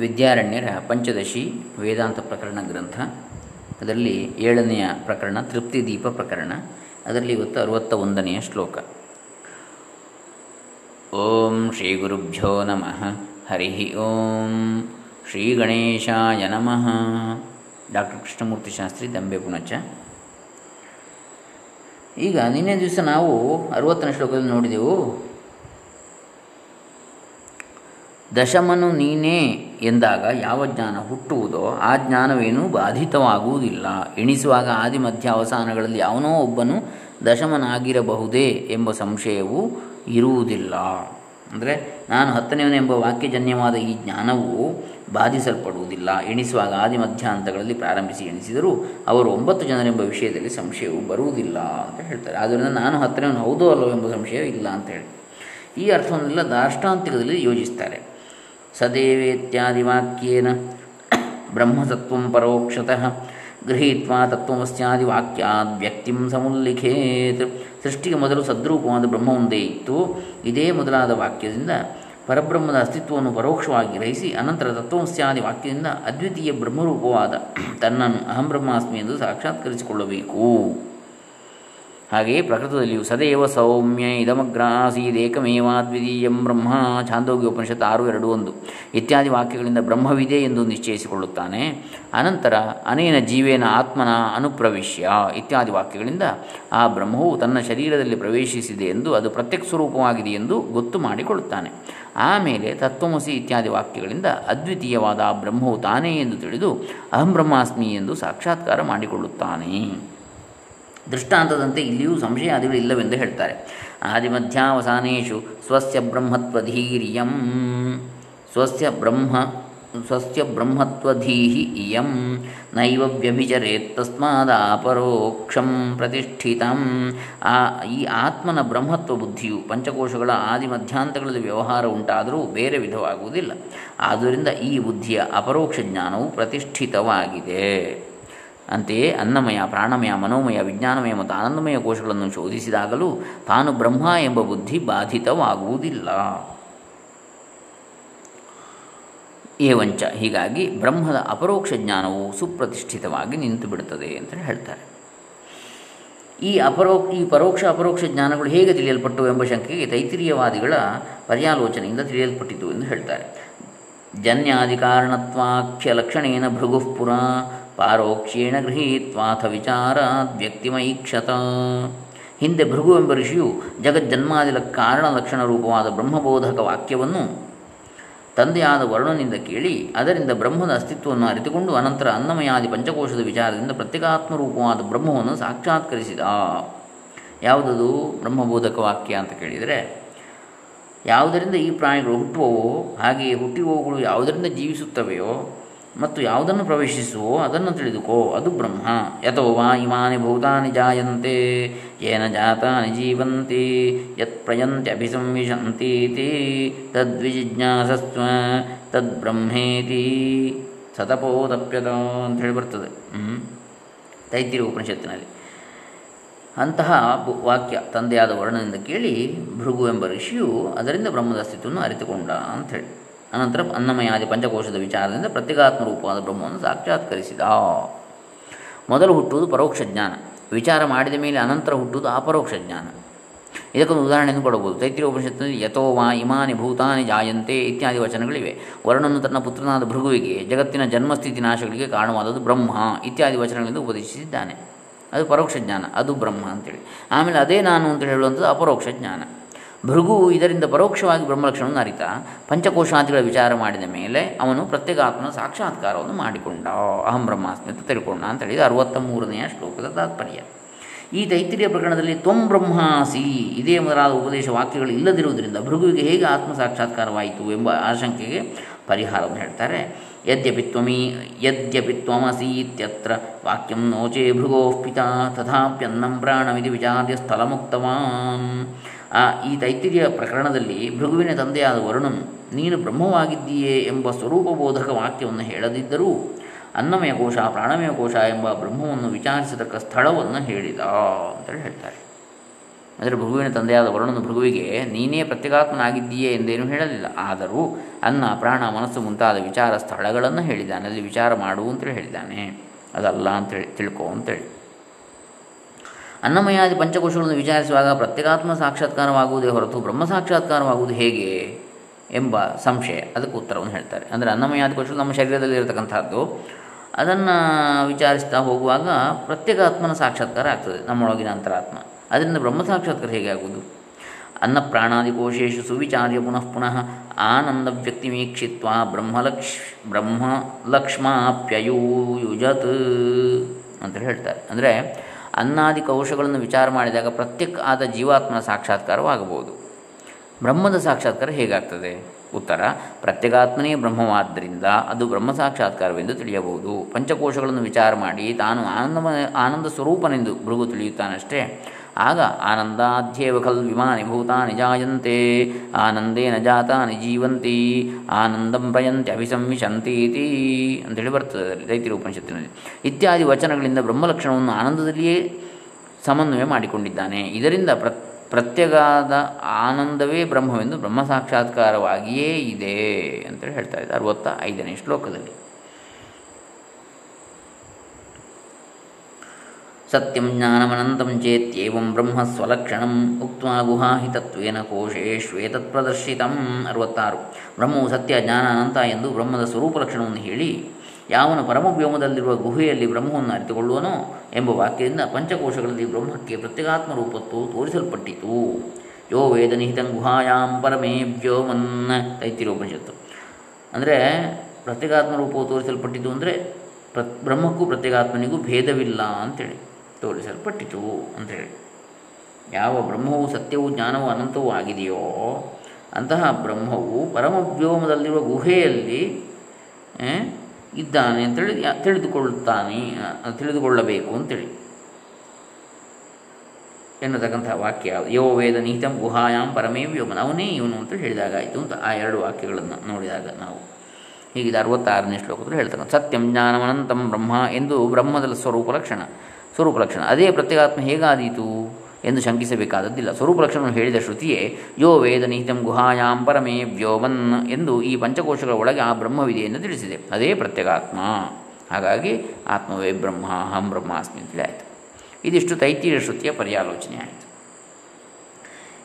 ವಿದ್ಯಾರಣ್ಯರ ಪಂಚದಶಿ ವೇದಾಂತ ಪ್ರಕರಣ ಗ್ರಂಥ. ಅದರಲ್ಲಿ ಏಳನೆಯ ಪ್ರಕರಣ, ತೃಪ್ತಿದೀಪ ಪ್ರಕರಣ. ಅದರಲ್ಲಿ ಇವತ್ತು ಅರುವತ್ತ ಒಂದನೆಯ ಶ್ಲೋಕ. ಓಂ ಶ್ರೀ ಗುರುಭ್ಯೋ ನಮಃ. ಹರಿ ಓಂ ಶ್ರೀ ಗಣೇಶಾಯ ನಮಃ. ಡಾಕ್ಟರ್ ಕೃಷ್ಣಮೂರ್ತಿ ಶಾಸ್ತ್ರಿ ದಂಬೆ ಪುಣಚ. ಈಗ ನಿನ್ನೆ ದಿವಸ ನಾವು ಅರುವತ್ತನೇ ಶ್ಲೋಕದಲ್ಲಿ ನೋಡಿದೆವು. ದಶಮನು ನೀನೇ ಎಂದಾಗ ಯಾವ ಜ್ಞಾನ ಹುಟ್ಟುವುದೋ ಆ ಜ್ಞಾನವೇನೂ ಬಾಧಿತವಾಗುವುದಿಲ್ಲ. ಎಣಿಸುವಾಗ ಆದಿ ಮಧ್ಯ ಅವಸಾನಗಳಲ್ಲಿ ಯಾವನೋ ಒಬ್ಬನು ದಶಮನಾಗಿರಬಹುದೇ ಎಂಬ ಸಂಶಯವು ಇರುವುದಿಲ್ಲ. ಅಂದರೆ ನಾನು ಹತ್ತನೆಯವನೆಂಬ ವಾಕ್ಯಜನ್ಯವಾದ ಈ ಜ್ಞಾನವು ಬಾಧಿಸಲ್ಪಡುವುದಿಲ್ಲ. ಎಣಿಸುವಾಗ ಆದಿ ಮಧ್ಯಾಂತಗಳಲ್ಲಿ ಪ್ರಾರಂಭಿಸಿ ಎಣಿಸಿದರೂ ಅವರು ಒಂಬತ್ತು ಜನರೆಂಬ ವಿಷಯದಲ್ಲಿ ಸಂಶಯವು ಬರುವುದಿಲ್ಲ ಅಂತ ಹೇಳ್ತಾರೆ. ಆದ್ದರಿಂದ ನಾನು ಹತ್ತನೇವನು ಹೌದೋ ಅಲ್ಲೋ ಎಂಬ ಸಂಶಯ ಇಲ್ಲ ಅಂತ ಹೇಳಿ. ಈ ಅರ್ಥವನ್ನೆಲ್ಲ ದಾಷ್ಟಾಂತಿಕದಲ್ಲಿ ಯೋಜಿಸ್ತಾರೆ. ಸದೇವೇತ್ಯಾದಿ ವಾಕ್ಯೇನ ಬ್ರಹ್ಮತತ್ವ ಪರೋಕ್ಷತಃ ಗೃಹೀತ್ವಾ ತತ್ವಮಸ್ಯಾದಿ ವಾಕ್ಯಾದ್ ವ್ಯಕ್ತಿಂ ಸಮುಲ್ಲಿಖೇತ್ ಸೃಷ್ಟಿಗೆ ಮೊದಲು ಸದ್ರೂಪವಾದ ಬ್ರಹ್ಮ ಒಂದೇ ಇತ್ತು. ಇದೇ ಮೊದಲಾದ ವಾಕ್ಯದಿಂದ ಪರಬ್ರಹ್ಮದ ಅಸ್ತಿತ್ವವನ್ನು ಪರೋಕ್ಷವಾಗಿ ಗ್ರಹಿಸಿ, ಅನಂತರ ತತ್ವಸ್ಯಾದಿ ವಾಕ್ಯದಿಂದ ಅದ್ವಿತೀಯ ಬ್ರಹ್ಮರೂಪವಾದ ತನ್ನನ್ನು ಅಹಂ ಬ್ರಹ್ಮಾಸ್ಮಿ ಎಂದು ಸಾಕ್ಷಾತ್ಕರಿಸಿಕೊಳ್ಳಬೇಕು. ಹಾಗೆಯೇ ಪ್ರಕೃತದಲ್ಲಿಯೂ ಸದೈವ ಸೌಮ್ಯ ಇದಮಗ್ರ ಆಸೀದೇಕಮೇವಾದ್ವಿತೀಯಂ ಬ್ರಹ್ಮ ಛಾಂದೋಗ್ಯ ಉಪನಿಷತ್ ಆರು ಎರಡು ಒಂದು ಇತ್ಯಾದಿ ವಾಕ್ಯಗಳಿಂದ ಬ್ರಹ್ಮವಿದೆ ಎಂದು ನಿಶ್ಚಯಿಸಿಕೊಳ್ಳುತ್ತಾನೆ. ಅನಂತರ ಅನೇನ ಜೀವೇನ ಆತ್ಮನ ಅನುಪ್ರವಿಶ್ಯ ಇತ್ಯಾದಿ ವಾಕ್ಯಗಳಿಂದ ಆ ಬ್ರಹ್ಮವು ತನ್ನ ಶರೀರದಲ್ಲಿ ಪ್ರವೇಶಿಸಿದೆ ಎಂದು ಅದು ಪ್ರತ್ಯಕ್ಷ ಸ್ವರೂಪವಾಗಿದೆ ಎಂದು ಗೊತ್ತು ಮಾಡಿಕೊಳ್ಳುತ್ತಾನೆ. ಆಮೇಲೆ ತತ್ವಮಸಿ ಇತ್ಯಾದಿ ವಾಕ್ಯಗಳಿಂದ ಅದ್ವಿತೀಯವಾದ ಆ ಬ್ರಹ್ಮವು ತಾನೇ ಎಂದು ತಿಳಿದು ಅಹಂ ಬ್ರಹ್ಮಾಸ್ಮಿ ಎಂದು ಸಾಕ್ಷಾತ್ಕಾರ ಮಾಡಿಕೊಳ್ಳುತ್ತಾನೆ. ದೃಷ್ಟಾಂತದಂತೆ ಇಲ್ಲಿಯೂ ಸಂಶಯಾದಿಗಳು ಇಲ್ಲವೆಂದು ಹೇಳ್ತಾರೆ. ಆದಿಮಧ್ಯಾವಸಾನೇಶು ಸ್ವಸ್ಯ ಬ್ರಹ್ಮತ್ವಧೀರ್ಯಂ. ಸ್ವಸ್ಯ ಬ್ರಹ್ಮ, ಸ್ವಸ್ಯ ಬ್ರಹ್ಮತ್ವಧೀಹಿ ಇಯಂ. ನೈವ ವ್ಯಭಿಚರೇತ್ ತಸ್ಮಾದ ಅಪರೋಕ್ಷಂ ಪ್ರತಿಷ್ಠಿತಂ. ಆ, ಈ ಆತ್ಮನ ಬ್ರಹ್ಮತ್ವ ಬುದ್ಧಿಯು ಪಂಚಕೋಶಗಳ ಆದಿ ಮಧ್ಯಾಂತಗಳಲ್ಲಿ ವ್ಯವಹಾರ ಉಂಟಾದರೂ ಬೇರೆ ವಿಧವಾಗುವುದಿಲ್ಲ. ಆದ್ದರಿಂದ ಈ ಬುದ್ಧಿಯ ಅಪರೋಕ್ಷ ಜ್ಞಾನವು ಪ್ರತಿಷ್ಠಿತವಾಗಿದೆ. ಅಂತೆಯೇ ಅನ್ನಮಯ, ಪ್ರಾಣಮಯ, ಮನೋಮಯ, ವಿಜ್ಞಾನಮಯ ಮತ್ತು ಆನಂದಮಯ ಕೋಶಗಳನ್ನು ಶೋಧಿಸಿದಾಗಲೂ ತಾನು ಬ್ರಹ್ಮ ಎಂಬ ಬುದ್ಧಿ ಬಾಧಿತವಾಗುವುದಿಲ್ಲ. ಏವಂಚ, ಹೀಗಾಗಿ ಬ್ರಹ್ಮದ ಅಪರೋಕ್ಷ ಜ್ಞಾನವು ಸುಪ್ರತಿಷ್ಠಿತವಾಗಿ ನಿಂತು ಬಿಡುತ್ತದೆ ಅಂತ ಹೇಳ್ತಾರೆ. ಈ ಅಪರೋ ಈ ಪರೋಕ್ಷ ಅಪರೋಕ್ಷ ಜ್ಞಾನಗಳು ಹೇಗೆ ತಿಳಿಯಲ್ಪಟ್ಟವು ಎಂಬ ಶಂಕೆಗೆ ತೈತಿರಿಯವಾದಿಗಳ ಪರ್ಯಾಲೋಚನೆಯಿಂದ ತಿಳಿಯಲ್ಪಟ್ಟಿತು ಎಂದು ಹೇಳ್ತಾರೆ. ಜನ್ಯಾಧಿಕಾರಣತ್ವಾಖ್ಯ ಲಕ್ಷಣೇನ ಭೃಗುಃ ಪುರ ಪಾರೋಕ್ಷೇಣ ಗೃಹೀತ್ವಾಥ ವಿಚಾರಾದ್ ವ್ಯಕ್ತಿಮೈಕ್ಷತ. ಹಿಂದೆ ಭೃಗು ಎಂಬ ಋಷಿಯು ಜಗಜ್ಜನ್ಮಾದಿಲ ಕಾರಣ ಲಕ್ಷಣ ರೂಪವಾದ ಬ್ರಹ್ಮಬೋಧಕ ವಾಕ್ಯವನ್ನು ತಂದೆಯಾದ ವರ್ಣನಿಂದ ಕೇಳಿ, ಅದರಿಂದ ಬ್ರಹ್ಮದ ಅಸ್ತಿತ್ವವನ್ನು ಅರಿತುಕೊಂಡು ಅನಂತರ ಅನ್ನಮಯಾದಿ ಪಂಚಕೋಶದ ವಿಚಾರದಿಂದ ಪ್ರತ್ಯೇಕಾತ್ಮ ರೂಪವಾದ ಬ್ರಹ್ಮವನ್ನು ಸಾಕ್ಷಾತ್ಕರಿಸಿದ. ಯಾವುದದು? ಬ್ರಹ್ಮಬೋಧಕ ವಾಕ್ಯ ಅಂತ ಕೇಳಿದರೆ, ಯಾವುದರಿಂದ ಈ ಪ್ರಾಣಿಗಳು ಹುಟ್ಟುವವೋ, ಹಾಗೆಯೇ ಹುಟ್ಟಿರುವವುಗಳು ಯಾವುದರಿಂದ ಜೀವಿಸುತ್ತವೆಯೋ ಮತ್ತು ಯಾವುದನ್ನು ಪ್ರವೇಶಿಸುವೋ ಅದನ್ನು ತಿಳಿದುಕೋ, ಅದು ಬ್ರಹ್ಮ. ಯಥೋ ವಾ ಇಮಾನಿ ಭೂತಾನಿ ಜಾಯಂತೆ, ಏನ ಜಾತಾನಿ ಜೀವಂತಿ, ಯತ್ ಪ್ರಯಂತಿ ಅಭಿಸಂವಿಶಂತೀತಿ ತದ್ವಿಜಿಜ್ಞಾಸಸ್ವ, ತದ್ಬ್ರಹ್ಮೇತಿ. ಸತಪೋತಪ್ಯತ ಅಂತ ಹೇಳಿ ಬರ್ತದೆ. ತೈತಿರಿ ಉಪನಿಷತ್ತಿನಲ್ಲಿ. ಅಂತಹ ವಾಕ್ಯ ತಂದೆಯಾದ ವರ್ಣನಿಂದ ಕೇಳಿ ಭೃಗು ಎಂಬ ಋಷಿಯು ಅದರಿಂದ ಬ್ರಹ್ಮದ ಅಸ್ತಿತ್ವವನ್ನು ಅರಿತುಕೊಂಡ ಅಂಥೇಳಿ ಅನಂತರ ಅನ್ನಮಯಾದಿ ಪಂಚಕೋಶದ ವಿಚಾರದಿಂದ ಪ್ರತ್ಯೇಕಾತ್ಮ ರೂಪವಾದ ಬ್ರಹ್ಮವನ್ನು ಸಾಕ್ಷಾತ್ಕರಿಸಿದ. ಮೊದಲು ಹುಟ್ಟುವುದು ಪರೋಕ್ಷ ಜ್ಞಾನ. ವಿಚಾರ ಮಾಡಿದ ಮೇಲೆ ಅನಂತರ ಹುಟ್ಟುವುದು ಅಪರೋಕ್ಷ ಜ್ಞಾನ. ಇದಕ್ಕೊಂದು ಉದಾಹರಣೆಯನ್ನು ಕೊಡಬಹುದು. ತೈತ್ರಿ ಉಪನಿಷತ್ತಿನಲ್ಲಿ ಯಥೋವಾ ಇಮಾನಿ ಭೂತಾನಿ ಜಾಯಂತೆ ಇತ್ಯಾದಿ ವಚನಗಳಿವೆ. ವರ್ಣನು ತನ್ನ ಪುತ್ರನಾದ ಭೃಗುವಿಗೆ ಜಗತ್ತಿನ ಜನ್ಮಸ್ಥಿತಿ ನಾಶಗಳಿಗೆ ಕಾರಣವಾದದ್ದು ಬ್ರಹ್ಮ ಇತ್ಯಾದಿ ವಚನಗಳಿಂದ ಉಪದೇಶಿಸಿದ್ದಾನೆ. ಅದು ಪರೋಕ್ಷ ಜ್ಞಾನ. ಅದು ಬ್ರಹ್ಮ ಅಂತೇಳಿ. ಆಮೇಲೆ ಅದೇ ನಾನು ಅಂತ ಹೇಳುವಂಥದ್ದು ಅಪರೋಕ್ಷ ಜ್ಞಾನ. ಭೃಗು ಇದರಿಂದ ಪರೋಕ್ಷವಾಗಿ ಬ್ರಹ್ಮಲಕ್ಷಣವನ್ನು ಅರಿತ ಪಂಚಕೋಶಾದಿಗಳ ವಿಚಾರ ಮಾಡಿದ ಮೇಲೆ ಅವನು ಪ್ರತ್ಯೇಕಾತ್ಮನ ಸಾಕ್ಷಾತ್ಕಾರವನ್ನು ಮಾಡಿಕೊಂಡ. ಅಹಂ ಬ್ರಹ್ಮಾಸ್ಮಿ ಅಂತ ತಿಳ್ಕೊಂಡ ಅಂತ ಹೇಳಿದ ಅರವತ್ತ ಮೂರನೆಯ ಶ್ಲೋಕದ ತಾತ್ಪರ್ಯ. ಈ ತೈತಿರಿಯ ಪ್ರಕರಣದಲ್ಲಿ ತ್ವಂ ಬ್ರಹ್ಮಾಸಿ, ಇದೇ ಮೊದಲಾದ ಉಪದೇಶ ವಾಕ್ಯಗಳು ಇಲ್ಲದಿರುವುದರಿಂದ ಭೃಗುವಿಗೆ ಹೇಗೆ ಆತ್ಮ ಸಾಕ್ಷಾತ್ಕಾರವಾಯಿತು ಎಂಬ ಆಶಂಕೆಗೆ ಪರಿಹಾರವನ್ನು ಹೇಳ್ತಾರೆ. ಯದ್ಯಪಿ ತ್ವಮೀ, ಯದ್ಯಪಿ ವಾಕ್ಯಂ ನೋಚೆ ಭೃಗೋಃ ಪಿತಾ ತಥಾಪ್ಯನ್ನಂ ಪ್ರಾಣಮಿತಿ ವಿಚಾರ್ಯ ಸ್ಥಳಮುಕ್ತವಾನ್ ಈ ತೈತಿರಿಯ ಪ್ರಕರಣದಲ್ಲಿ ಭೃಗುವಿನ ತಂದೆಯಾದ ವರುಣನು, ನೀನು ಬ್ರಹ್ಮವಾಗಿದ್ದೀಯೇ ಎಂಬ ಸ್ವರೂಪಬೋಧಕ ವಾಕ್ಯವನ್ನು ಹೇಳದಿದ್ದರೂ ಅನ್ನಮಯ ಕೋಶ ಪ್ರಾಣಮಯ ಕೋಶ ಎಂಬ ಬ್ರಹ್ಮವನ್ನು ವಿಚಾರಿಸತಕ್ಕ ಸ್ಥಳವನ್ನು ಹೇಳಿದ ಅಂತೇಳಿ ಹೇಳ್ತಾರೆ. ಅಂದರೆ ಭೃಗುವಿನ ತಂದೆಯಾದ ವರುಣನು ಭೃಗುವಿಗೆ, ನೀನೇ ಪ್ರತ್ಯೇಕಾತ್ಮನಾಗಿದ್ದೀಯೇ ಎಂದೇನು ಹೇಳಲಿಲ್ಲ. ಆದರೂ ಅನ್ನ, ಪ್ರಾಣ, ಮನಸ್ಸು ಮುಂತಾದ ವಿಚಾರ ಸ್ಥಳಗಳನ್ನು ಹೇಳಿದ್ದಾನೆ ಅಲ್ಲಿ ವಿಚಾರ ಮಾಡು ಅಂತೇಳಿ ಹೇಳಿದ್ದಾನೆ ಅದಲ್ಲ ಅಂತೇಳಿ ತಿಳ್ಕೊ ಅಂತೇಳಿ. ಅನ್ನಮಯಾದಿ ಪಂಚಕೋಶಗಳನ್ನು ವಿಚಾರಿಸುವಾಗ ಪ್ರತ್ಯೇಕಾತ್ಮ ಸಾಕ್ಷಾತ್ಕಾರವಾಗುವುದೇ ಹೊರತು ಬ್ರಹ್ಮ ಸಾಕ್ಷಾತ್ಕಾರವಾಗುವುದು ಹೇಗೆ ಎಂಬ ಸಂಶಯ, ಅದಕ್ಕೆ ಉತ್ತರವನ್ನು ಹೇಳ್ತಾರೆ. ಅಂದರೆ ಅನ್ನಮಯಾದಿ ಕೋಶಗಳು ನಮ್ಮ ಶರೀರದಲ್ಲಿ ಇರತಕ್ಕಂಥದ್ದು. ಅದನ್ನು ವಿಚಾರಿಸ್ತಾ ಹೋಗುವಾಗ ಪ್ರತ್ಯೇಕಾತ್ಮನ ಸಾಕ್ಷಾತ್ಕಾರ ಆಗ್ತದೆ, ನಮ್ಮೊಳಗಿನ ಅಂತರಾತ್ಮ. ಅದರಿಂದ ಬ್ರಹ್ಮ ಸಾಕ್ಷಾತ್ಕಾರ ಹೇಗೆ ಆಗುವುದು? ಅನ್ನ ಪ್ರಾಣಾದಿಕೋಶೇಶು ಸುವಿಚಾರ್ಯ ಪುನಃ ಪುನಃ ಆನಂದ ವ್ಯಕ್ತಿಮೀಕ್ಷಿತ್ವ ಬ್ರಹ್ಮ ಬ್ರಹ್ಮಲಕ್ಷ್ಮಾಪ್ಯಯೂಯುಜತ್ ಅಂತ ಹೇಳ್ತಾರೆ. ಅಂದರೆ ಅನ್ನಾದಿ ಕೌಶಗಳನ್ನು ವಿಚಾರ ಮಾಡಿದಾಗ ಪ್ರತ್ಯೇಕ ಆದ ಜೀವಾತ್ಮನ ಸಾಕ್ಷಾತ್ಕಾರವಾಗಬಹುದು ಬ್ರಹ್ಮದ ಸಾಕ್ಷಾತ್ಕಾರ ಹೇಗಾಗ್ತದೆ? ಉತ್ತರ ಪ್ರತ್ಯೇಕಾತ್ಮನೇ ಬ್ರಹ್ಮವಾದ್ದರಿಂದ ಅದು ಬ್ರಹ್ಮ ಸಾಕ್ಷಾತ್ಕಾರವೆಂದು ತಿಳಿಯಬಹುದು. ಪಂಚಕೋಶಗಳನ್ನು ವಿಚಾರ ಮಾಡಿ ತಾನು ಆನಂದಮಯ ಆನಂದ ಸ್ವರೂಪನೆಂದು ಭೃಗು ತಿಳಿಯುತ್ತಾನಷ್ಟೇ. ಆಗ ಆನಂದಾಧ್ಯೇವ ಖಲ್ ವಿಮಾನಿ ಭೂತಾನಿ ಜಾಯಂತೆ, ಆನಂದೇನ ಜಾತಾನಿ ಜೀವಂತಿ, ಆನಂದಂ ಪ್ರಯಂತಿ ಅಭಿಸಂವಿಶಂತೀತಿ ಅಂತೇಳಿ ಬರ್ತದೆ ಅದರಲ್ಲಿ ದೈತಿರ ಉಪನಿಷತ್ತಿನಲ್ಲಿ. ಇತ್ಯಾದಿ ವಚನಗಳಿಂದ ಬ್ರಹ್ಮಲಕ್ಷಣವನ್ನು ಆನಂದದಲ್ಲಿಯೇ ಸಮನ್ವಯ ಮಾಡಿಕೊಂಡಿದ್ದಾನೆ. ಇದರಿಂದ ಪ್ರ, ಪ್ರತ್ಯಗಾದ ಆನಂದವೇ ಬ್ರಹ್ಮವೆಂದು ಬ್ರಹ್ಮ ಸಾಕ್ಷಾತ್ಕಾರವಾಗಿಯೇ ಇದೆ ಅಂತೇಳಿ ಹೇಳ್ತಾ ಇದ್ದಾರೆ ಅರವತ್ತ ಐದನೇ ಶ್ಲೋಕದಲ್ಲಿ. ಸತ್ಯಂ ಜ್ಞಾನಮನಂತಂ ಚೇತ್ಯಂ ಬ್ರಹ್ಮ ಸ್ವಲಕ್ಷಣಂ ಗುಹಾಹಿತತ್ವೇನ ಕೋಶೇಶ್ವೇತತ್ಪ್ರದರ್ಶಿತಂ ಅರವತ್ತಾರು. ಬ್ರಹ್ಮವು ಸತ್ಯ, ಜ್ಞಾನ, ಅನಂತ ಎಂದು ಬ್ರಹ್ಮದ ಸ್ವರೂಪ ಲಕ್ಷಣವನ್ನು ಹೇಳಿ, ಯಾವನು ಪರಮವ್ಯೋಮದಲ್ಲಿರುವ ಗುಹೆಯಲ್ಲಿ ಬ್ರಹ್ಮವನ್ನು ಅರಿತುಕೊಳ್ಳುವನೋ ಎಂಬ ವಾಕ್ಯದಿಂದ ಪಂಚಕೋಶಗಳಲ್ಲಿ ಬ್ರಹ್ಮಕ್ಕೆ ಪ್ರತ್ಯೇಕಾತ್ಮ ರೂಪತ್ತು ತೋರಿಸಲ್ಪಟ್ಟಿತು. ಯೋ ವೇದ ನಿಹಿತಂ ಗುಹಾಯಾಂ ಪರಮೇ ವ್ಯೋಮನ್ನ ತೈತಿರೋಪನಿಷತ್ತು ಅಂದರೆ ಪ್ರತ್ಯೇಕಾತ್ಮ ರೂಪವು ತೋರಿಸಲ್ಪಟ್ಟಿತು ಅಂದರೆ ಪ್ರ ಬ್ರಹ್ಮಕ್ಕೂ ಪ್ರತ್ಯೇಕಾತ್ಮನಿಗೂ ಭೇದವಿಲ್ಲ ಅಂತೇಳಿ. ತೋರಿಸಲ್ಪಟ್ಟಿತು ಅಂಥೇಳಿ ಯಾವ ಬ್ರಹ್ಮವು ಸತ್ಯವು ಜ್ಞಾನವು ಅನಂತವೂ ಆಗಿದೆಯೋ ಅಂತಹ ಬ್ರಹ್ಮವು ಪರಮವ್ಯೋಮದಲ್ಲಿರುವ ಗುಹೆಯಲ್ಲಿ ಇದ್ದಾನೆ ಅಂತೇಳಿ ತಿಳಿದುಕೊಳ್ಳುತ್ತಾನೆ ತಿಳಿದುಕೊಳ್ಳಬೇಕು ಅಂತೇಳಿ. ಎನ್ನತಕ್ಕಂಥ ವಾಕ್ಯ, ಯೋ ವೇದ ನಿಹಿತಂ ಗುಹಾಯಾಮ್ ಪರಮೇ ವ್ಯೋಮನ, ಅವನೇ ಇವನು ಅಂತ ಹೇಳಿದಾಗಾಯಿತು ಅಂತ ಆ ಎರಡು ವಾಕ್ಯಗಳನ್ನು ನೋಡಿದಾಗ ನಾವು. ಹೀಗಿದೆ ಅರವತ್ತಾರನೇ ಶ್ಲೋಕದಲ್ಲಿ ಹೇಳ್ತಕ್ಕಂಥ ಸತ್ಯಂ ಜ್ಞಾನಮನಂತಂ ಬ್ರಹ್ಮ ಎಂದು ಬ್ರಹ್ಮದ ಸ್ವರೂಪ ಲಕ್ಷಣ. ಸ್ವರೂಪ ಲಕ್ಷಣ ಅದೇ ಪ್ರತ್ಯೇಕಾತ್ಮ ಹೇಗಾದೀತು ಎಂದು ಶಂಕಿಸಬೇಕಾದದ್ದಿಲ್ಲ. ಸ್ವರೂಪ ಲಕ್ಷಣವನ್ನು ಹೇಳಿದ ಶ್ರುತಿಯೇ, ಯೋ ವೇದ ನಿಹಿತಂ ಗುಹಾಯಾಂ ಪರಮೇ ವ್ಯೋಮನ್ ಎಂದು ಈ ಪಂಚಕೋಶಗಳ ಒಳಗೆ ಆ ಬ್ರಹ್ಮವಿದೆ ಎಂದು ತಿಳಿಸಿದೆ. ಅದೇ ಪ್ರತ್ಯಗಾತ್ಮ. ಹಾಗಾಗಿ ಆತ್ಮವೇ ಬ್ರಹ್ಮ, ಅಹಂ ಬ್ರಹ್ಮಾಸ್ಮಿ ಅಂತೇಳಿ ಆಯಿತು. ಇದಿಷ್ಟು ತೈತಿರಿಯ ಶ್ರುತಿಯ ಪರ್ಯಾಲೋಚನೆ ಆಯಿತು.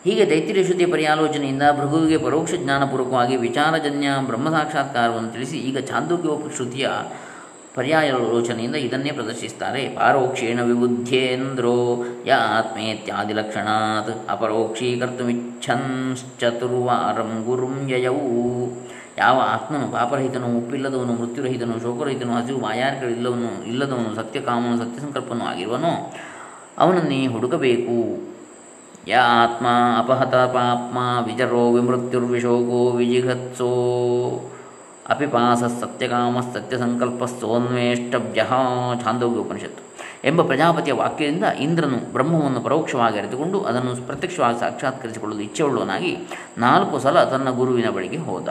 ಹೀಗೆ ತೈತಿರಿಯ ಶ್ರುತಿಯ ಪರ್ಯಾಲೋಚನೆಯಿಂದ ಭೃಗುವಿಗೆ ಪರೋಕ್ಷ ಜ್ಞಾನಪೂರ್ವಕವಾಗಿ ವಿಚಾರಜನ್ಯ ಬ್ರಹ್ಮ ಸಾಕ್ಷಾತ್ಕಾರವನ್ನು ತಿಳಿಸಿ ಈಗ ಛಾಂದೋಗ್ಯೋಪ ಶ್ರುತಿಯ ಪರ್ಯಾಯಲೋಚನೆಯಿಂದ ಇದನ್ನೇ ಪ್ರದರ್ಶಿಸ್ತಾರೆ. ಪಾರೋಕ್ಷೇಣ ವಿಬುದ್ಧೇಂದ್ರೋ ಯ ಆತ್ಮೇತ್ಯಾದಿಲಕ್ಷಣಾತ್ ಅಪರೋಕ್ಷೀಕರ್ತುಮಿಚ್ಛಂಶ್ಚತುರ್ವಾರಂ ಗುರುಂ ಯಯೌ. ಯಾವ ಆತ್ಮನು ಪಾಪರಹಿತನು, ಉಪ್ಪಿಲ್ಲದವನು, ಮೃತ್ಯುರಹಿತನು, ಶೋಕರಹಿತನು, ಹಸಿವು ಮಾಯಾರಿಗಳಿಲ್ಲವನು ಇಲ್ಲದವನು, ಸತ್ಯಕಾಮನು, ಸತ್ಯಸಂಕಲ್ಪನೂ ಆಗಿರುವನು, ಅವನನ್ನೇ ಹುಡುಕಬೇಕು. ಯ ಆತ್ಮ ಅಪಹತ ಪಾಪ್ಮ ವಿಜರೋ ವಿಮೃತ್ಯುರ್ವಿಶೋಕೋ ವಿಜಿಘತ್ಸೋ. ಅಪಿಪಾಸ ಸತ್ಯಕಾಮ ಸತ್ಯಸಂಕಲ್ಪ ಸೋನ್ವೇಷ್ಟವ್ಯ ಛಾಂದೋಗ್ಯ ಉಪನಿಷತ್ತು ಎಂಬ ಪ್ರಜಾಪತಿಯ ವಾಕ್ಯದಿಂದ ಇಂದ್ರನು ಬ್ರಹ್ಮವನ್ನು ಪರೋಕ್ಷವಾಗಿ ಅರಿತುಕೊಂಡು ಅದನ್ನು ಪ್ರತ್ಯಕ್ಷವಾಗಿ ಸಾಕ್ಷಾತ್ಕರಿಸಿಕೊಳ್ಳಲು ಇಚ್ಛೆಯುಳ್ಳವನಾಗಿ ನಾಲ್ಕು ಸಲ ತನ್ನ ಗುರುವಿನ ಬಳಿಗೆ ಹೋದ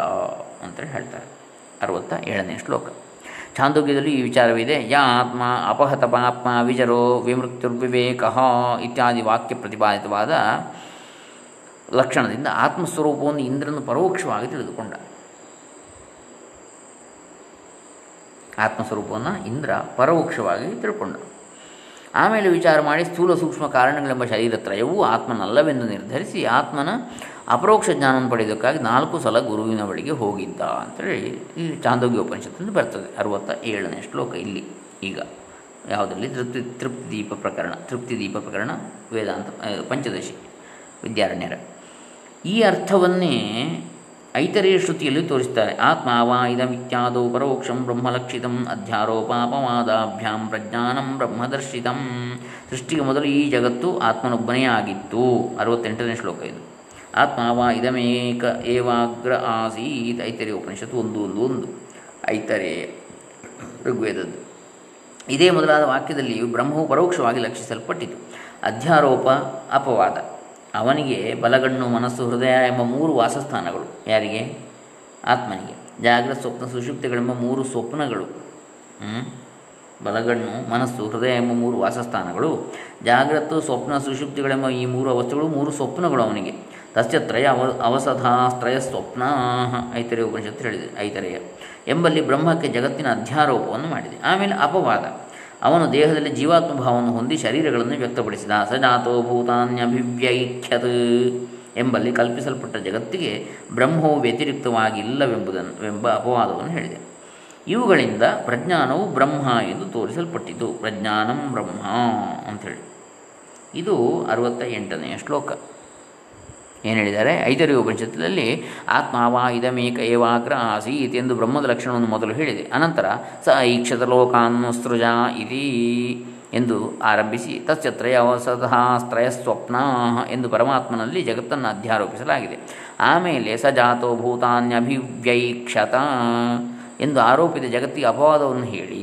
ಅಂತೇಳಿ ಹೇಳ್ತಾರೆ. ಅರವತ್ತ ಏಳನೇ ಶ್ಲೋಕ. ಛಾಂದೋಗ್ಯದಲ್ಲಿ ಈ ವಿಚಾರವಿದೆ. ಯಾ ಆತ್ಮ ಅಪಹತ ಪಾಪ್ಮ ವಿಜರೋ ವಿಮೃತ್ಯುರ್ವಿವೇಕ ಇತ್ಯಾದಿ ವಾಕ್ಯ ಪ್ರತಿಪಾದಿತವಾದ ಲಕ್ಷಣದಿಂದ ಆತ್ಮಸ್ವರೂಪವನ್ನು ಇಂದ್ರನು ಪರೋಕ್ಷವಾಗಿ ತಿಳಿದುಕೊಂಡ. ಆತ್ಮಸ್ವರೂಪವನ್ನು ಇಂದ್ರ ಪರೋಕ್ಷವಾಗಿ ತಿಳ್ಕೊಂಡ. ಆಮೇಲೆ ವಿಚಾರ ಮಾಡಿ ಸ್ಥೂಲ ಸೂಕ್ಷ್ಮ ಕಾರಣಗಳೆಂಬ ಶರೀರತ್ರಯವೂ ಆತ್ಮನಲ್ಲವೆಂದು ನಿರ್ಧರಿಸಿ ಆತ್ಮನ ಅಪರೋಕ್ಷ ಜ್ಞಾನವನ್ನು ಪಡೆಯೋದಕ್ಕಾಗಿ ನಾಲ್ಕು ಸಲ ಗುರುವಿನ ಬಳಿಗೆ ಹೋಗಿದ್ದ ಅಂತೇಳಿ ಈ ಚಾಂದೋಗ್ಯ ಉಪನಿಷತ್ತಿಂದ ಬರ್ತದೆ. ಅರವತ್ತ ಏಳನೇ ಶ್ಲೋಕ ಇಲ್ಲಿ. ಈಗ ಯಾವುದರಲ್ಲಿ? ತೃಪ್ತಿ ತೃಪ್ತಿ ದೀಪ ಪ್ರಕರಣ ತೃಪ್ತಿ ದೀಪ ಪ್ರಕರಣ, ವೇದಾಂತ ಪಂಚದಶಿ. ವಿದ್ಯಾರಣ್ಯರ. ಈ ಅರ್ಥವನ್ನೇ ಐತರೇಯ ಶ್ರುತಿಯಲ್ಲಿ ತೋರಿಸ್ತಾರೆ. ಆತ್ಮ ವಾ ಇದಮಿತ್ಯಾದೋ ಪರೋಕ್ಷಂ ಬ್ರಹ್ಮಲಕ್ಷಿತಂ ಅಧ್ಯಾರೋಪಾಪವಾದಾಭ್ಯಾಂ ಪ್ರಜ್ಞಾನಂ ಬ್ರಹ್ಮದರ್ಶಿತಂ. ಸೃಷ್ಟಿಗೆ ಮೊದಲು ಈ ಜಗತ್ತು ಆತ್ಮನೊಬ್ಬನೇ ಆಗಿತ್ತು. ಅರವತ್ತೆಂಟನೇ ಶ್ಲೋಕ ಇದು. ಆತ್ಮ ವಾ ಇದಮೇಕ ಏವಾಗ್ರ ಆಸೀತ್. ಐತರೇಯ ಉಪನಿಷತ್ತು ಒಂದು ಒಂದು ಒಂದು. ಐತರೇಯ ಋಗ್ವೇದದ್ದು. ಇದೇ ಮೊದಲಾದ ವಾಕ್ಯದಲ್ಲಿ ಬ್ರಹ್ಮವು ಪರೋಕ್ಷವಾಗಿ ಲಕ್ಷಿಸಲ್ಪಟ್ಟಿತು. ಅಧ್ಯಾರೋಪ ಅಪವಾದ. ಅವನಿಗೆ ಬಲಗಣ್ಣು, ಮನಸ್ಸು, ಹೃದಯ ಎಂಬ ಮೂರು ವಾಸಸ್ಥಾನಗಳು. ಯಾರಿಗೆ? ಆತ್ಮನಿಗೆ. ಜಾಗ್ರತ ಸ್ವಪ್ನ ಸುಷುಪ್ತಿಗಳೆಂಬ ಮೂರು ಸ್ವಪ್ನಗಳು. ಬಲಗಣ್ಣು, ಮನಸ್ಸು, ಹೃದಯ ಎಂಬ ಮೂರು ವಾಸಸ್ಥಾನಗಳು. ಜಾಗ್ರತ್ತು ಸ್ವಪ್ನ ಸುಷುಪ್ತಿಗಳೆಂಬ ಈ ಮೂರು ಅವಸ್ಥೆಗಳು ಮೂರು ಸ್ವಪ್ನಗಳು ಅವನಿಗೆ. ತಸ್ಯ ತ್ರಯ ಅವ ಅವಸಧಾಸ್ತ್ರಯ ಸ್ವಪ್ನ. ಐತರೆಯ ಉಪನಿಷತ್ತು ಹೇಳಿದೆ. ಐತರೆಯ. ಎಂಬಲ್ಲಿ ಬ್ರಹ್ಮಕ್ಕೆ ಜಗತ್ತಿನ ಅಧ್ಯಾರೋಪವನ್ನು ಮಾಡಿದೆ. ಆಮೇಲೆ ಅಪವಾದ. ಅವನು ದೇಹದಲ್ಲಿ ಜೀವಾತ್ಮಭಾವವನ್ನು ಹೊಂದಿ ಶರೀರಗಳನ್ನು ವ್ಯಕ್ತಪಡಿಸಿದ. ಸಜಾತೋ ಭೂತಾನ್ಯಭಿವ್ಯೈಖ್ಯತ್ ಎಂಬಲ್ಲಿ ಕಲ್ಪಿಸಲ್ಪಟ್ಟ ಜಗತ್ತಿಗೆ ಬ್ರಹ್ಮವು ವ್ಯತಿರಿಕ್ತವಾಗಿಲ್ಲವೆಂಬುದನ್ನು ಎಂಬ ಅಪವಾದವನ್ನು ಹೇಳಿದೆ. ಇವುಗಳಿಂದ ಪ್ರಜ್ಞಾನವು ಬ್ರಹ್ಮ ಎಂದು ತೋರಿಸಲ್ಪಟ್ಟಿತು. ಪ್ರಜ್ಞಾನಂ ಬ್ರಹ್ಮ ಅಂಥೇಳಿ ಇದು ಅರವತ್ತ ಎಂಟನೆಯ ಶ್ಲೋಕ. ಏನು ಹೇಳಿದ್ದಾರೆ? ಐದರಿ ಉಪನಿಷತ್ತಿನಲ್ಲಿ ಆತ್ಮಾವ ಇದಮೇಕ ಏವಾಗ್ರ ಆಸೀತ್ ಎಂದು ಬ್ರಹ್ಮದ ಲಕ್ಷಣವನ್ನು ಮೊದಲು ಹೇಳಿದೆ. ಅನಂತರ ಸ ಈಕ್ಷತ ಲೋಕಾನ್ನು ಸೃಜ ಎಂದು ಆರಂಭಿಸಿ ತಸ್ಯ ತ್ರಯವಸತಃ ತ್ರಯ ಸ್ವಪ್ನ ಎಂದು ಪರಮಾತ್ಮನಲ್ಲಿ ಜಗತ್ತನ್ನು ಅಧ್ಯಾರೋಪಿಸಲಾಗಿದೆ. ಆಮೇಲೆ ಸ ಜಾತೋ ಭೂತಾನ್ಯಭಿವ್ಯೈಕ್ಷತ ಎಂದು ಆರೋಪಿತ ಜಗತ್ತಿಗೆ ಅಪವಾದವನ್ನು ಹೇಳಿ,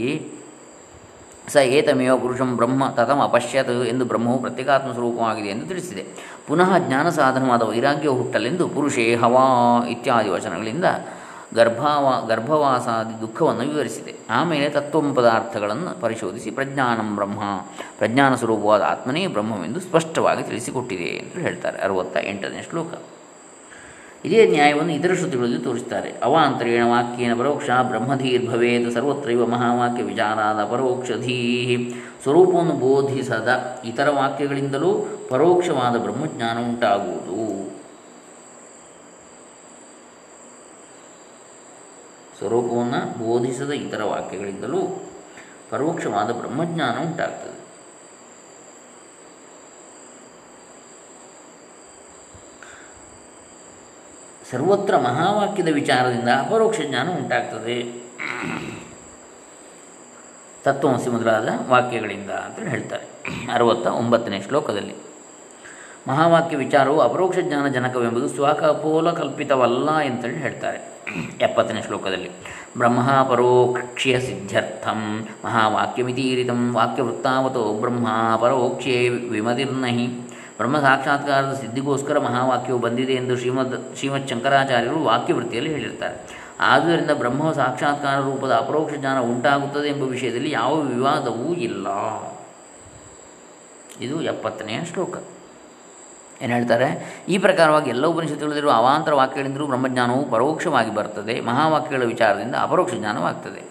ಸ ಏತಮೇವ ಪುರುಷಂ ಬ್ರಹ್ಮ ತಥಮ ಅಪಶ್ಯತ್ ಎಂದು ಬ್ರಹ್ಮವು ಪ್ರತ್ಯೇಕಾತ್ಮ ಸ್ವರೂಪವಾಗಿದೆ ಎಂದು ತಿಳಿಸಿದೆ. ಪುನಃ ಜ್ಞಾನ ಸಾಧನವಾದ ವೈರಾಗ್ಯವು ಹುಟ್ಟಲೆಂದು ಪುರುಷೇ ಹವಾ ಇತ್ಯಾದಿ ವಚನಗಳಿಂದ ಗರ್ಭಾವ, ಗರ್ಭವಾಸಾದಿ ದುಃಖವನ್ನು ವಿವರಿಸಿದೆ. ಆಮೇಲೆ ತತ್ವಂ ಪದಾರ್ಥಗಳನ್ನು ಪರಿಶೋಧಿಸಿ ಪ್ರಜ್ಞಾನಂ ಬ್ರಹ್ಮ. ಪ್ರಜ್ಞಾನ ಸ್ವರೂಪವಾದ ಆತ್ಮನೇ ಬ್ರಹ್ಮವೆಂದು ಸ್ಪಷ್ಟವಾಗಿ ತಿಳಿಸಿಕೊಟ್ಟಿದೆ ಎಂದು ಹೇಳ್ತಾರೆ ಅರವತ್ತ ಎಂಟನೇ ಶ್ಲೋಕ. ಇದೇ ನ್ಯಾಯವನ್ನು ಇತರ ಶ್ರುತಿಗಳಲ್ಲಿ ತೋರಿಸುತ್ತಾರೆ ಅವಾಂತರೇಣ ವಾಕ್ಯೇನ ಪರೋಕ್ಷ ಬ್ರಹ್ಮಧೀರ್ಭವೇತ್ ಸರ್ವತ್ರೈವ ಮಹಾವಾಕ್ಯ ವಿಚಾರಾದ ಪರೋಕ್ಷಧೀ ಸ್ವರೂಪವನ್ನು ಬೋಧಿಸದ ಇತರ ವಾಕ್ಯಗಳಿಂದಲೂ ಪರೋಕ್ಷವಾದ ಬ್ರಹ್ಮಜ್ಞಾನ ಉಂಟಾಗುವುದು. ಸ್ವರೂಪವನ್ನು ಬೋಧಿಸದ ಇತರ ವಾಕ್ಯಗಳಿಂದಲೂ ಪರೋಕ್ಷವಾದ ಬ್ರಹ್ಮಜ್ಞಾನ ಉಂಟಾಗ್ತದೆ. ಸರ್ವತ್ರ ಮಹಾವಾಕ್ಯದ ವಿಚಾರದಿಂದ ಅಪರೋಕ್ಷ ಜ್ಞಾನ ಉಂಟಾಗ್ತದೆ. ತತ್ವಮಸಿ ಮೊದಲಾದ ವಾಕ್ಯಗಳಿಂದ ಅಂತೇಳಿ ಹೇಳ್ತಾರೆ. ಅರವತ್ತ ಒಂಬತ್ತನೇ ಶ್ಲೋಕದಲ್ಲಿ. ಮಹಾವಾಕ್ಯ ವಿಚಾರವು ಅಪರೋಕ್ಷ ಜ್ಞಾನ ಜನಕವೆಂಬುದು ಸ್ವಕಪೋಲ ಕಲ್ಪಿತವಲ್ಲ ಅಂತೇಳಿ ಹೇಳ್ತಾರೆ. ಎಪ್ಪತ್ತನೇ ಶ್ಲೋಕದಲ್ಲಿ. ಬ್ರಹ್ಮ ಪರೋಕ್ಷಿಯ ಸಿದ್ಧ್ಯರ್ಥಂ ಮಹಾವಾಕ್ಯಮಿತೀರಿತಂ ವಾಕ್ಯವೃತ್ತಾವತೋ ಬ್ರಹ್ಮ ಪರೋಕ್ಷೇ ವಿಮತಿರ್ನಹಿ. ಬ್ರಹ್ಮ ಸಾಕ್ಷಾತ್ಕಾರದ ಸಿದ್ಧಿಗೋಸ್ಕರ ಮಹಾವಾಕ್ಯವು ಬಂದಿದೆ ಎಂದು ಶ್ರೀಮದ್ ಶ್ರೀಮತ್ ಶಂಕರಾಚಾರ್ಯರು ವಾಕ್ಯವೃತ್ತಿಯಲ್ಲಿ ಹೇಳಿರ್ತಾರೆ. ಆದ್ದರಿಂದ ಬ್ರಹ್ಮ ಸಾಕ್ಷಾತ್ಕಾರ ರೂಪದ ಅಪರೋಕ್ಷ ಜ್ಞಾನ ಉಂಟಾಗುತ್ತದೆ ಎಂಬ ವಿಷಯದಲ್ಲಿ ಯಾವ ವಿವಾದವೂ ಇಲ್ಲ. ಇದು ಎಪ್ಪತ್ತನೆಯ ಶ್ಲೋಕ. ಏನು ಹೇಳ್ತಾರೆ? ಈ ಪ್ರಕಾರವಾಗಿ ಎಲ್ಲ ಉಪನಿಷತ್ತುಗಳಲ್ಲಿರುವ ಅವಾಂತರ ವಾಕ್ಯಗಳಿಂದಲೂ ಬ್ರಹ್ಮಜ್ಞಾನವು ಪರೋಕ್ಷವಾಗಿ ಬರ್ತದೆ. ಮಹಾವಾಕ್ಯಗಳ ವಿಚಾರದಿಂದ ಅಪರೋಕ್ಷ ಜ್ಞಾನವಾಗ್ತದೆ.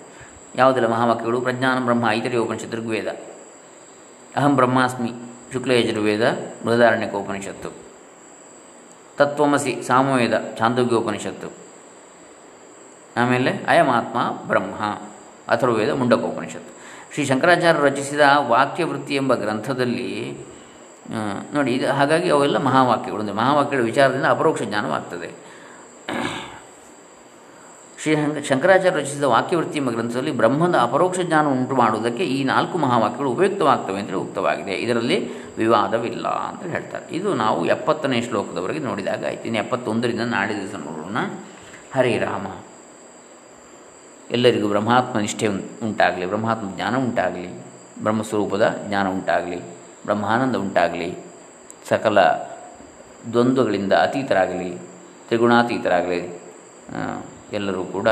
ಯಾವುದೆಲ್ಲ ಮಹಾವಾಕ್ಯಗಳು? ಪ್ರಜ್ಞಾನ ಬ್ರಹ್ಮ ಐತರಿಯ ಉಪನಿಷತ್ತು ಋಗ್ವೇದ. ಅಹಂ ಬ್ರಹ್ಮಾಸ್ಮಿ. ಶುಕ್ಲಯಜುರ್ವೇದ ಮೃದಾರಣ್ಯಕ ಉಪನಿಷತ್ತು. ತತ್ವಮಸಿ ಸಾಮವೇದ ಛಾಂದೋಗ್ಯೋಪನಿಷತ್ತು ಆಮೇಲೆ ಅಯಮಾತ್ಮ ಬ್ರಹ್ಮ ಅಥರ್ವೇದ ಮುಂಡಕೋಪನಿಷತ್ತು ಶ್ರೀ ಶಂಕರಾಚಾರ್ಯರು ರಚಿಸಿದ ವಾಕ್ಯವೃತ್ತಿ ಎಂಬ ಗ್ರಂಥದಲ್ಲಿ ನೋಡಿ, ಇದು ಹಾಗಾಗಿ ಅವೆಲ್ಲ ಮಹಾವಾಕ್ಯಗಳು. ಮಹಾವಾಕ್ಯಗಳ ವಿಚಾರದಿಂದ ಅಪರೋಕ್ಷ ಜ್ಞಾನವಾಗ್ತದೆ. ಶ್ರೀ ಶಂಕರಾಚಾರ್ಯ ರಚಿಸಿದ ವಾಕ್ಯವೃತ್ತಿ ಎಂಬ ಗ್ರಂಥದಲ್ಲಿ ಬ್ರಹ್ಮದ ಅಪರೋಕ್ಷ ಜ್ಞಾನ ಉಂಟು ಮಾಡುವುದಕ್ಕೆ ಈ ನಾಲ್ಕು ಮಹಾವಾಕ್ಯಗಳು ಉಪಯುಕ್ತವಾಗ್ತವೆ ಅಂತೇಳಿ ಉಕ್ತವಾಗಿದೆ. ಇದರಲ್ಲಿ ವಿವಾದವಿಲ್ಲ ಅಂತ ಹೇಳ್ತಾರೆ. ಇದು ನಾವು ಎಪ್ಪತ್ತನೇ ಶ್ಲೋಕದವರೆಗೆ ನೋಡಿದಾಗ ಆಯ್ತು. ಇನ್ನು ಎಪ್ಪತ್ತೊಂದರಿಂದ ನಾಳೆ ದಿವಸ ನೋಡೋಣ. ಹರೇ ರಾಮ. ಎಲ್ಲರಿಗೂ ಬ್ರಹ್ಮಾತ್ಮ ನಿಷ್ಠೆ ಉಂಟಾಗಲಿ. ಬ್ರಹ್ಮಾತ್ಮ ಜ್ಞಾನ ಉಂಟಾಗಲಿ. ಬ್ರಹ್ಮಸ್ವರೂಪದ ಜ್ಞಾನ ಉಂಟಾಗಲಿ. ಬ್ರಹ್ಮಾನಂದ ಉಂಟಾಗಲಿ. ಸಕಲ ದ್ವಂದ್ವಗಳಿಂದ ಅತೀತರಾಗಲಿ. ತ್ರಿಗುಣಾತೀತರಾಗಲಿ. ಎಲ್ಲರೂ ಕೂಡ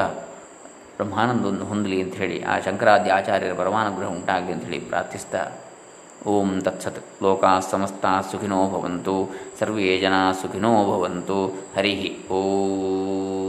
ಬ್ರಹ್ಮಾನಂದವನ್ನು ಹೊಂದಲಿ ಅಂತ ಹೇಳಿ, ಆ ಶಂಕರಾದ್ಯ ಆಚಾರ್ಯರ ಪರಮಾನುಗ್ರಹ ಉಂಟಾಗಲಿ ಅಂತ ಹೇಳಿ ಪ್ರಾರ್ಥಿಸ್ತಾ, ಓಂ ತತ್ಸತ್ ಲೋಕಾ ಸಮಸ್ತ ಸುಖಿನೋ ಭವಂತು, ಸರ್ವೇ ಜನ ಸುಖಿನೋ ಭವಂತು ಹರಿ ಓಂ.